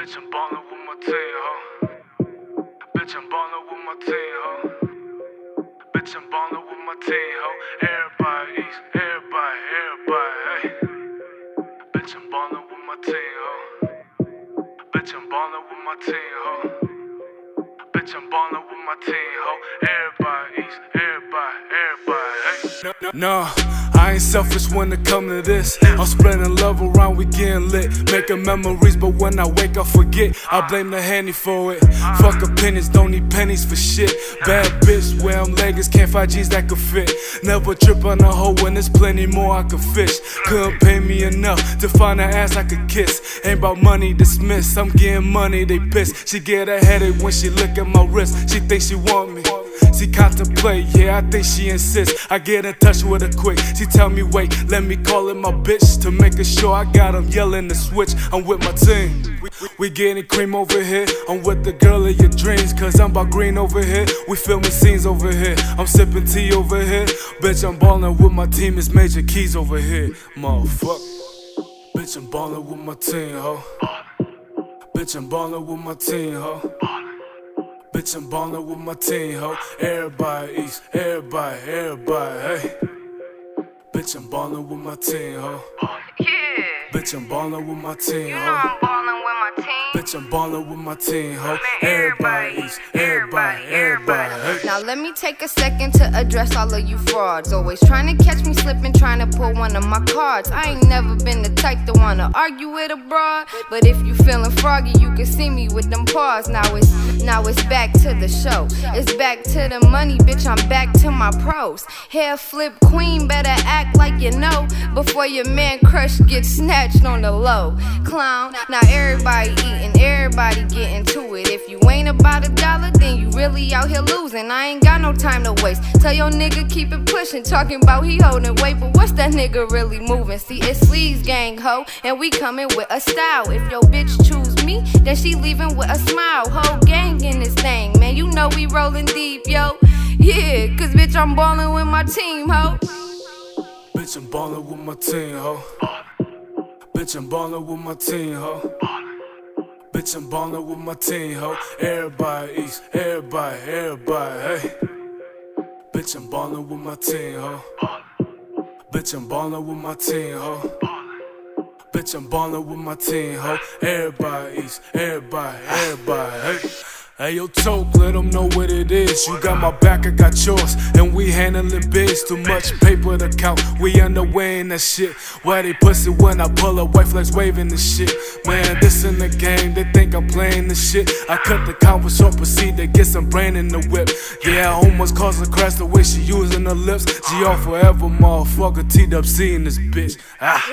Bitch, I'm ballin' with my team, ho. Bitch, I'm ballin' with my team, ho. Bitch, I'm ballin' with my team, ho. Everybody east, everybody, everybody, hey. Bitch, I'm ballin' with my team, ho. Bitch, I'm ballin' with my team, ho. Bitch, I'm ballin' with my team, ho. Everybody east, everybody, everybody. No, I ain't selfish when it come to this. I'm spreading love around, we getting lit. Making memories, but when I wake, I forget. I blame the handy for it. Fuck opinions, don't need pennies for shit. Bad bitch, where I'm leggings, can't find G's that could fit. Never trip on a hoe when there's plenty more I could fish. Couldn't pay me enough to find an ass I could kiss. Ain't about money dismissed, I'm getting money, they piss. She get a headache when she look at my wrist. She think she want me. She contemplate, yeah, I think she insists. I get in touch with her quick. She tell me, wait, let me call it my bitch to make a sure I got him yelling the switch. I'm with my team. We, we getting cream over here. I'm with the girl of your dreams, cause I'm about green over here. We filming scenes over here. I'm sipping tea over here. Bitch, I'm ballin' with my team. It's major keys over here. Motherfucker. Bitch, I'm ballin' with my team, ho. Bitch, I'm ballin' with my team, ho. Bitch, I'm ballin' with my team, ho. Everybody east, everybody, everybody, hey. Bitch, I'm ballin' with my team, ho. Yeah, Bitch, I'm ballin' with my team, ho. Bitch, I'm ballin' with my team, ho. Everybody east, everybody, everybody, hey. Now let me take a second to address all of you frauds. Always trying to catch me slipping, trying to pull one of my cards. I ain't never been the type to wanna argue with a broad. But if you feeling froggy, you can see me with them paws. Now it's now it's back to the show. It's back to the money, bitch. I'm back to my pros. Hair flip queen, better act like you know before your man crush gets snatched on the low. Clown. Now everybody eating, everybody getting to it. If you ain't about a dollar, then you really out here losing. I ain't got no time to waste. Tell your nigga keep it pushing, talking about he holding weight, but what's that nigga really moving? See, it's Sleeves gang ho, and we coming with a style. If your bitch choose me, then she leaving with a smile. Whole gang in this thing, man. You know we rolling deep, yo. Yeah, cause bitch, I'm ballin' with my team, ho. Bitch, I'm ballin' with my team, ho. Bitch, I'm ballin' with my team, ho. Bitch, I'm ballin' with my team, ho. Everybody everybody, everybody, hey. Bitch, I'm ballin' with my team, ho. Bitch, I'm ballin' with my team, ho. Bitch, I'm ballin' with my team, ho. Everybody everybody, everybody, hey. Hey yo, Toke, let them know what it is. You got my back, I got yours. And we handling biz, too much paper to count. We underway in that shit. Why they pussy when I pull up, white flags waving the shit. Man, this in the game, they think I'm playing the shit. I cut the convo short, proceed to get some brain in the whip. Yeah, I almost caused a crash the way she using her lips. GR forever, motherfucker, TWC in this bitch. Ah.